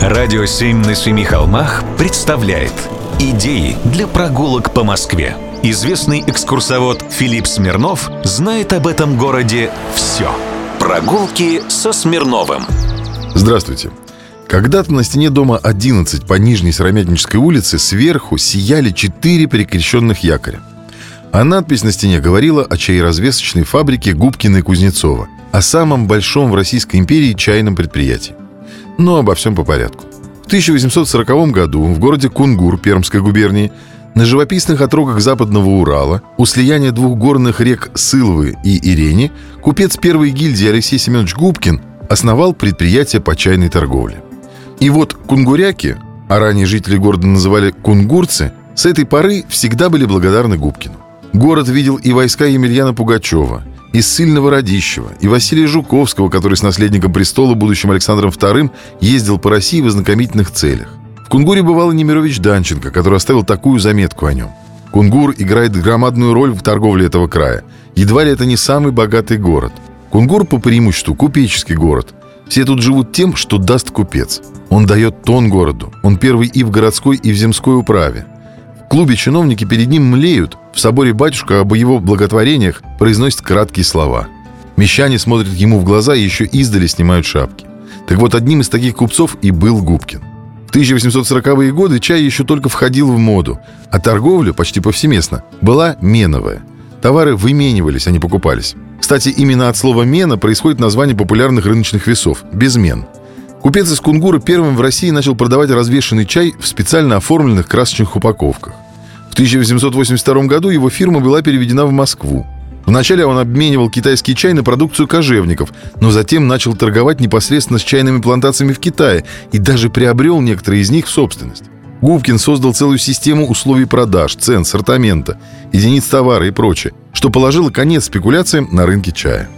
Радио «Семь на семи холмах» представляет Идеи для прогулок по Москве. Известный экскурсовод Филипп Смирнов знает об этом городе все. Прогулки со Смирновым. Здравствуйте. Когда-то на стене дома 11 по Нижней Сыромятнической улице сверху сияли четыре перекрещенных якоря. А надпись на стене говорила о чаеразвесочной фабрике Губкина и Кузнецова, о самом большом в Российской империи чайном предприятии. Но обо всем по порядку. В 1840 году в городе Кунгур Пермской губернии на живописных отрогах западного Урала, у слияния двух горных рек Сылвы и Ирени, купец первой гильдии Алексей Семенович Губкин основал предприятие по чайной торговле. И вот кунгуряки, а ранее жители города называли кунгурцы, с этой поры всегда были благодарны Губкину. Город видел и войска Емельяна Пугачева, и Ссыльного Радищева, и Василия Жуковского, который с наследником престола, будущим Александром II, ездил по России в ознакомительных целях. В Кунгуре бывал и Немирович Данченко, который оставил такую заметку о нем. Кунгур играет громадную роль в торговле этого края. Едва ли это не самый богатый город. Кунгур по преимуществу купеческий город. Все тут живут тем, что даст купец. Он дает тон городу. Он первый и в городской, и в земской управе клубе чиновники перед ним млеют. В соборе батюшка об его благотворениях произносит краткие слова. Мещане смотрят ему в глаза и еще издали снимают шапки. Так вот, одним из таких купцов и был Губкин. В 1840-е годы чай еще только входил в моду, а торговля, почти повсеместно, была меновая. Товары выменивались, а не покупались. Кстати, именно от слова «мена» происходит название популярных рыночных весов – «безмен». Купец из Кунгура первым в России начал продавать развешенный чай в специально оформленных красочных упаковках. В 1882 году его фирма была переведена в Москву. Вначале он обменивал китайский чай на продукцию кожевников, но затем начал торговать непосредственно с чайными плантациями в Китае и даже приобрел некоторые из них в собственность. Губкин создал целую систему условий продаж, цен, сортамента, единиц товара и прочее, что положило конец спекуляциям на рынке чая.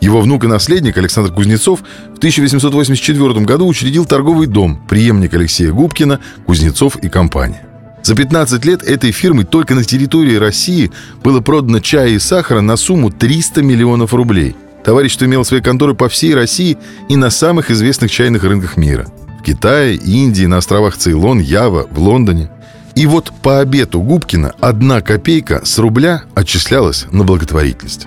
Его внук и наследник Александр Кузнецов в 1884 году учредил торговый дом, преемник Алексея Губкина, Кузнецов и компания. За 15 лет этой фирмы только на территории России было продано чая и сахара на сумму 300 миллионов рублей. Товарищество имело свои конторы по всей России и на самых известных чайных рынках мира. В Китае, Индии, на островах Цейлон, Ява, в Лондоне. И вот по обету Губкина одна копейка с рубля отчислялась на благотворительность.